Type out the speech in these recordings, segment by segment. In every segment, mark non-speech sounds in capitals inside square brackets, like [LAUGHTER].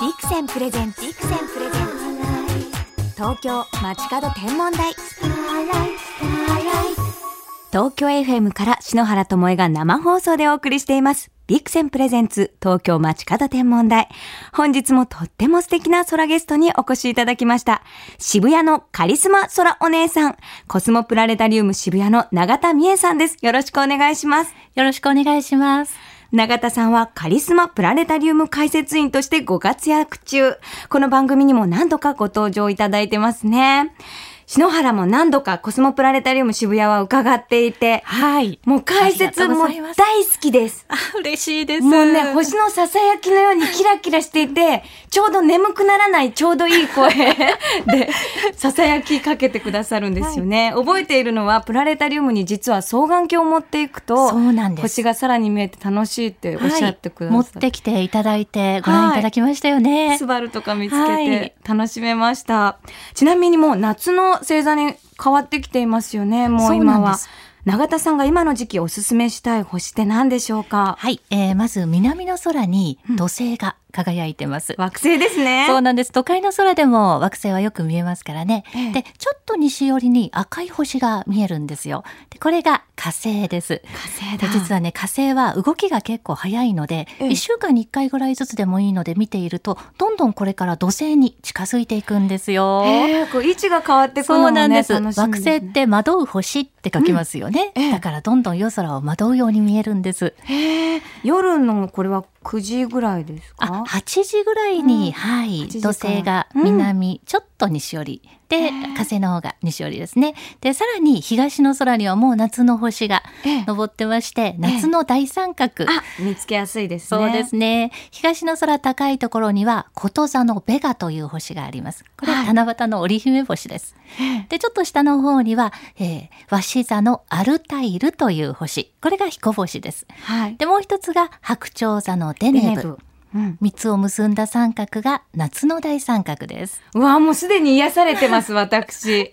ビクセンプレゼンツビクセンプレゼンツ東京街角天文台東京 FM から篠原智恵が生放送でお送りしています。ビクセンプレゼンツ東京街角天文台。本日もとっても素敵な空ゲストにお越しいただきました。渋谷のカリスマ空お姉さん、コスモプラネタリウム渋谷の永田美恵さんです。よろしくお願いします。よろしくお願いします。永田さんはカリスマプラネタリウム解説員としてご活躍中。この番組にも何度かご登場いただいてますね。篠原も何度かコスモプラネタリウム渋谷は伺っていて、はい。もう解説も大好きです。あ、嬉しいです。もうね、星のささやきのようにキラキラしていて、ちょうど眠くならないちょうどいい声で、[LAUGHS] ささやきかけてくださるんですよね。はい、覚えているのは、プラネタリウムに実は双眼鏡を持っていくと、そうなんです。星がさらに見えて楽しいっておっしゃってくださる、はい、持ってきていただいてご覧いただきましたよね。はい、スバルとか見つけて楽しめました。ちなみにもう夏の星座に変わってきていますよね、もう今は。永田さんが今の時期おすすめしたい星って何でしょうか？はい、えー、まず南の空に土星が輝いてます、うん、惑星ですね。そうなんです。都会の空でも惑星はよく見えますからね、ええ、でちょっと西寄りに赤い星が見えるんですよ。でこれが火星です。火星で実はね火星は動きが結構早いので、ええ、1週間に1回ぐらいずつでもいいので見ているとどんどんこれから土星に近づいていくんですよ。えこう位置が変わってくるのも、ね、そうなんです、ね、惑星って惑う星って書きますよね、うん、だからどんどん夜空を惑うように見えるんです。夜のこれは9時ぐらいですか？あ8時ぐらいに、うん、はい。土星が南、うん、ちょっと西寄り。で火星の方が西寄りですね。でさらに東の空にはもう夏の星が昇ってまして、夏の大三角、見つけやすいですね。そうですね。東の空高いところにはこと座のベガという星があります。これは七夕の織姫星です、はい、でちょっと下の方には、えー、鷲座のアルタイルという星。これが彦星です、はい、でもう一つが白鳥座のデネブ三、うん、つを結んだ三角が夏の大三角です。うわもうすでに癒されてます私。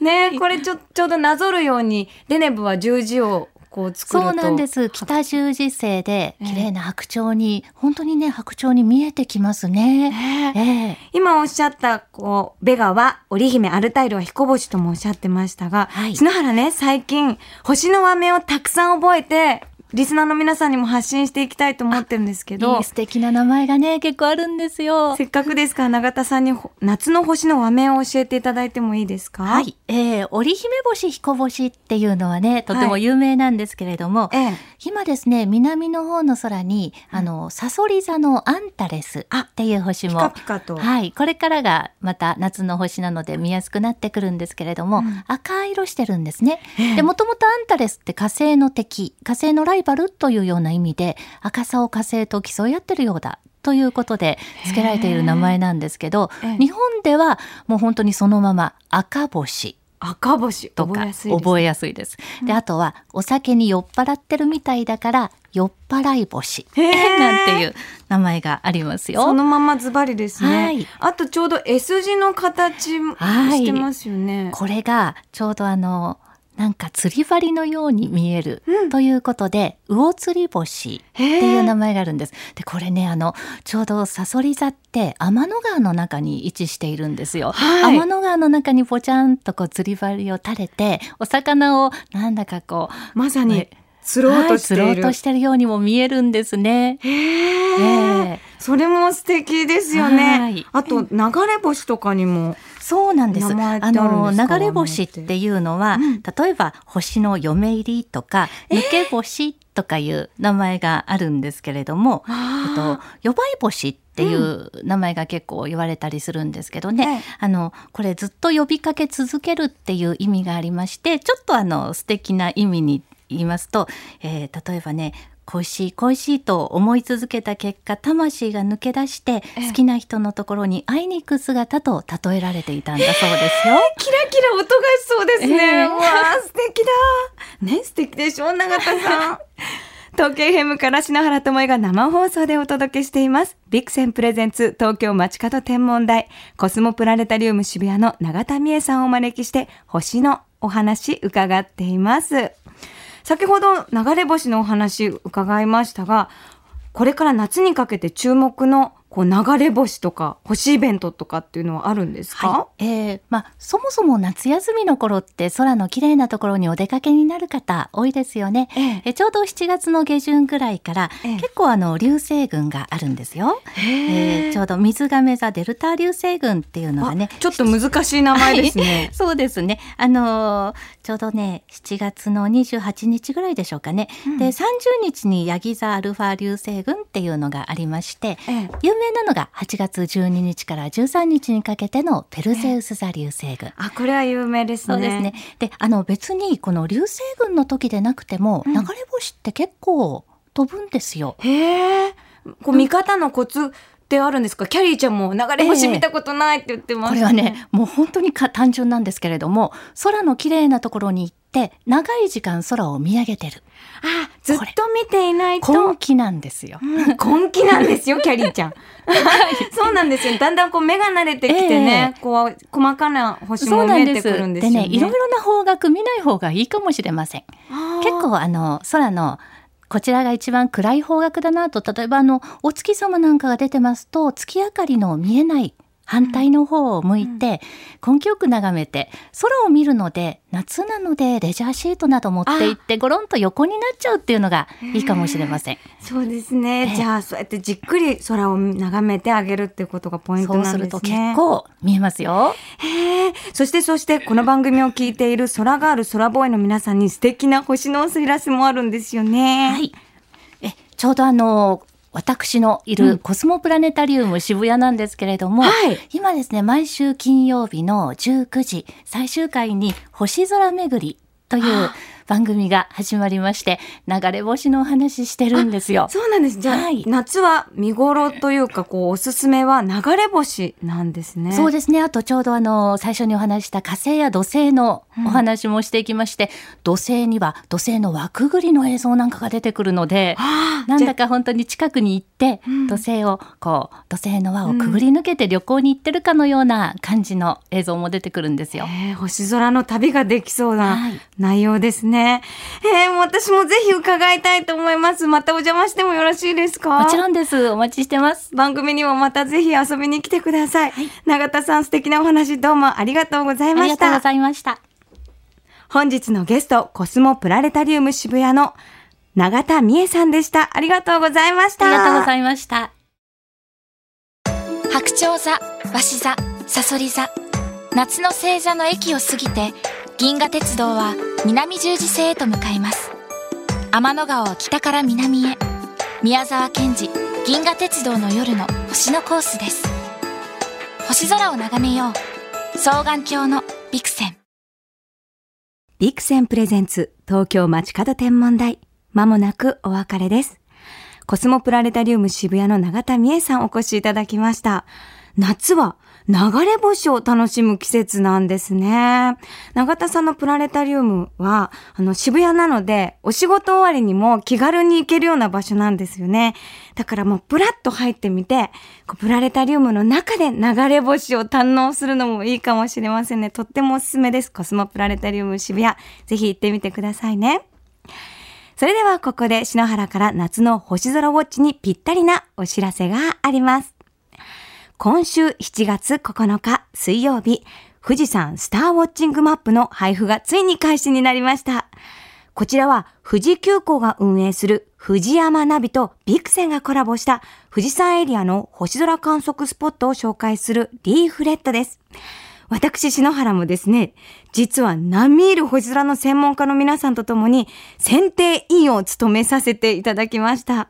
ねこれちょちょうどなぞるようにデネブは十字をこう作ると。そうなんです。北十字星で綺麗な白鳥に、えー、本当にね白鳥に見えてきますね、え。ーえ。ー、今おっしゃったこうベガは織姫アルタイルは彦星ともおっしゃってましたが、はい、篠原ね最近星の和名をたくさん覚えてリスナーの皆さんにも発信していきたいと思ってるんですけど。いい素敵な名前がね、結構あるんですよ。せっかくですから、永田さんに夏の星の和名を教えていただいてもいいですか？はい。えー、織姫星、彦星っていうのはね、とても有名なんですけれども、はいええ、今ですね、南の方の空に、あの、サソリ座のアンタレスっていう星も、ピカピカと。はい。これからがまた夏の星なので見やすくなってくるんですけれども、うん、赤色してるんですね。で、もともとアンタレスって火星の敵、火星のライバルというようなな意味で赤さを火星と競い合ってるようだということで付けられている名前なんですけど日本ではもう本当にそのまま赤星赤星とか覚えやすいです。であとはお酒に酔っ払ってるみたいだから酔っ払い星 [LAUGHS] なんていう名前がありますよ。そのままズバリですね。はい、あとちょうど S 字の形してますよね。はい、これがちょうどあのなんか釣り針のように見える、うん、ということで魚釣り星っていう名前があるんです。でこれねあのちょうどサソリ座って天の川の中に位置しているんですよ。はい、天の川の中にぽちゃんとこう釣り針を垂れてお魚をなんだかこうまさに釣ろうとしてる、はい、釣ろうとしてるようにも見えるんですね。へえ。それも素敵ですよね。あと流れ星とかにも。そうなんです。あの流れ星っていうのは、うん、例えば星の嫁入りとか抜け星とかいう名前があるんですけれども、えっと予売星っていう名前が結構言われたりするんですけどね、うん、あのこれずっと呼びかけ続けるっていう意味がありまして、ちょっとあの素敵な意味に言いますと、えー、例えばね恋しい恋しいと思い続けた結果魂が抜け出して好きな人のところに会いに行く姿と例えられていたんだそうですよ。キラキラ音がしそうですね。えー、わあ素敵だ。ね素敵でしょ永田さん。[LAUGHS] 東京ヘムから篠原智恵が生放送でお届けしています。ビクセンプレゼンツ東京街角天文台コスモプラネタリウム渋谷の永田美恵さんをお招きして星のお話伺っています。先ほど流れ星のお話伺いましたが、これから夏にかけて注目のこう流れ星とか星イベントとかっていうのはあるんですか、はい、えー、まあ、そもそも夏休みの頃って空の綺麗なところにお出かけになる方多いですよね。ええちょうど7月の下旬ぐらいから、え、結構あの流星群があるんですよ。えー、ちょうど水亀座デルタ流星群っていうのがね。ちょっと難しい名前ですね。[LAUGHS] はい、そうですね。あのー、ちょうどね7月の28日ぐらいでしょうかね。うん、で30日にヤギ座アルファ流星群っていうのがありまして、有名なのが8月12日から13日にかけてのペルセウス座流星群。あ、これは有名ですね。そうですね。で、あの別にこの流星群の時でなくても、流れ星って結構飛ぶんですよ。へえ。こう見方のコツってあるんですか？キャリーちゃんも流れ星見たことないって言ってます、ねえー、これはねもう本当にか単純なんですけれども空の綺麗なところに行って長い時間空を見上げてるあずっと見ていないと。根気なんですよ、うん、根気なんですよ [LAUGHS] キャリーちゃん。そうなんですよ。だんだんこう目が慣れてきてね、えー、こう細かな星も見えてくるんですよね。でねいろいろな方角見ない方がいいかもしれません。結構あの空のこちらが一番暗い方角だなと例えばあのお月様なんかが出てますと月明かりの見えない反対の方を向いて、根気よく眺めて空を見るので夏なのでレジャーシートなど持って行ってゴロンと横になっちゃうっていうのがいいかもしれません。そうですね。じゃあそうやってじっくり空を眺めてあげるっていうことがポイントなんですね。そうすると結構見えますよ。へえ。そしてそしてこの番組を聞いている空ガール空ボーイの皆さんに素敵な星のお知らせもあるんですよね。はい。えちょうどあの私のいるコスモプラネタリウム渋谷なんですけれども、うんはい、今ですね、毎週金曜日の19時、最終回に星空巡りという番組が始まりまして流れ星のお話してるんですよ。そうなんです。じゃあ、はい、夏は見頃というかこうおすすめは流れ星なんですね。そうですね。あとちょうどあの最初にお話した火星や土星のお話もしていきまして、うん、土星には土星の枠ぐりの映像なんかが出てくるので、なんだか本当に近くに行って、土星をこう土星の輪をくぐり抜けて旅行に行ってるかのような感じの映像も出てくるんですよ。えー、星空の旅ができそうな内容ですね。ね。えー、私もぜひ伺いたいと思います。またお邪魔してもよろしいですか？もちろんです。お待ちしてます。番組にもまたぜひ遊びに来てください。はい、永田さん素敵なお話どうもありがとうございました。ありがとうございました。本日のゲスト、コスモプラネタリウム渋谷の永田美恵さんでした。ありがとうございました。ありがとうございました。白鳥座、鷲座、さそり座。夏の星座の駅を過ぎて、銀河鉄道は南十字星へと向かいます。天の川を北から南へ。宮沢賢治銀河鉄道の夜の星のコースです。星空を眺めよう。双眼鏡のビクセン。ビクセンプレゼンツ東京街角天文台。まもなくお別れです。コスモプラネタリウム渋谷の永田美恵さんお越しいただきました。夏は流れ星を楽しむ季節なんですね。永田さんのプラネタリウムは、あの、渋谷なので、お仕事終わりにも気軽に行けるような場所なんですよね。だからもう、プラッと入ってみて、プラネタリウムの中で流れ星を堪能するのもいいかもしれませんね。とってもおすすめです。コスモプラネタリウム渋谷。ぜひ行ってみてくださいね。それではここで篠原から夏の星空ウォッチにぴったりなお知らせがあります。今週7月9日水曜日、富士山スターウォッチングマップの配布がついに開始になりました。こちらは富士急行が運営する富士山ナビとビクセンがコラボした富士山エリアの星空観測スポットを紹介するリーフレットです。私、篠原もですね、実は並みいる星空の専門家の皆さんと共に選定委員を務めさせていただきました。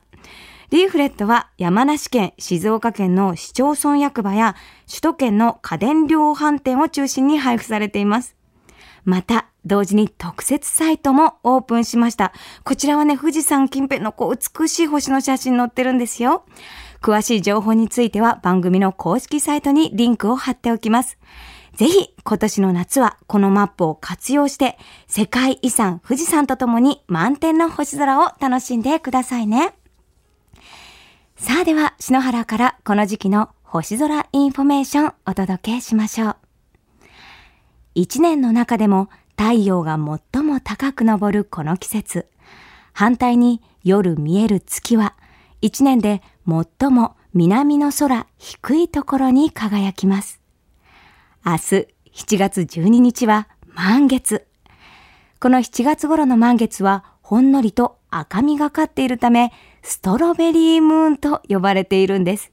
リーフレットは山梨県、静岡県の市町村役場や首都圏の家電量販店を中心に配布されています。また、同時に特設サイトもオープンしました。こちらはね、富士山近辺のこう美しい星の写真載ってるんですよ。詳しい情報については番組の公式サイトにリンクを貼っておきます。ぜひ今年の夏はこのマップを活用して世界遺産富士山とともに満天の星空を楽しんでくださいね。さあでは、篠原からこの時期の星空インフォメーションお届けしましょう。一年の中でも太陽が最も高く昇るこの季節。反対に夜見える月は一年で最も南の空低いところに輝きます。明日7月12日は満月。この7月頃の満月はほんのりと赤みがかっているため、ストロベリームーンと呼ばれているんです。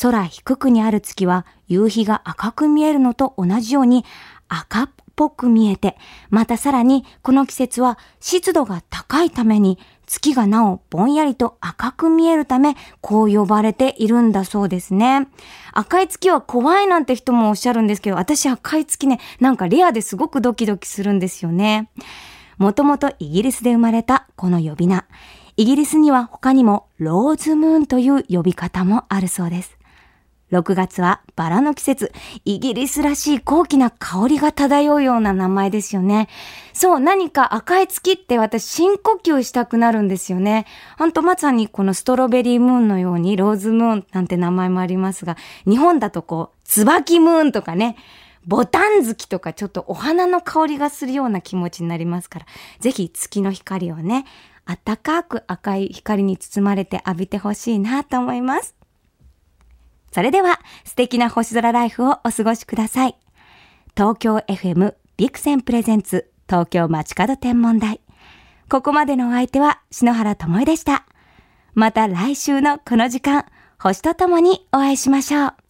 空低くにある月は夕日が赤く見えるのと同じように赤っぽく見えて、またさらにこの季節は湿度が高いために月がなおぼんやりと赤く見えるため、こう呼ばれているんだそうですね。赤い月は怖いなんて人もおっしゃるんですけど、私赤い月ね、なんかレアですごくドキドキするんですよね。もともとイギリスで生まれたこの呼び名。イギリスには他にもローズムーンという呼び方もあるそうです。6月はバラの季節。イギリスらしい高貴な香りが漂うような名前ですよね。そう、何か赤い月って私深呼吸したくなるんですよね。ほんとまさにこのストロベリームーンのようにローズムーンなんて名前もありますが、日本だとこう、椿ムーンとかね、ボタン月とかちょっとお花の香りがするような気持ちになりますから、ぜひ月の光をね、暖かく赤い光に包まれて浴びてほしいなと思います。それでは素敵な星空ライフをお過ごしください。東京 FM ビクセンプレゼンツ東京街角天文台。ここまでのお相手は篠原智恵でした。また来週のこの時間、星とともにお会いしましょう。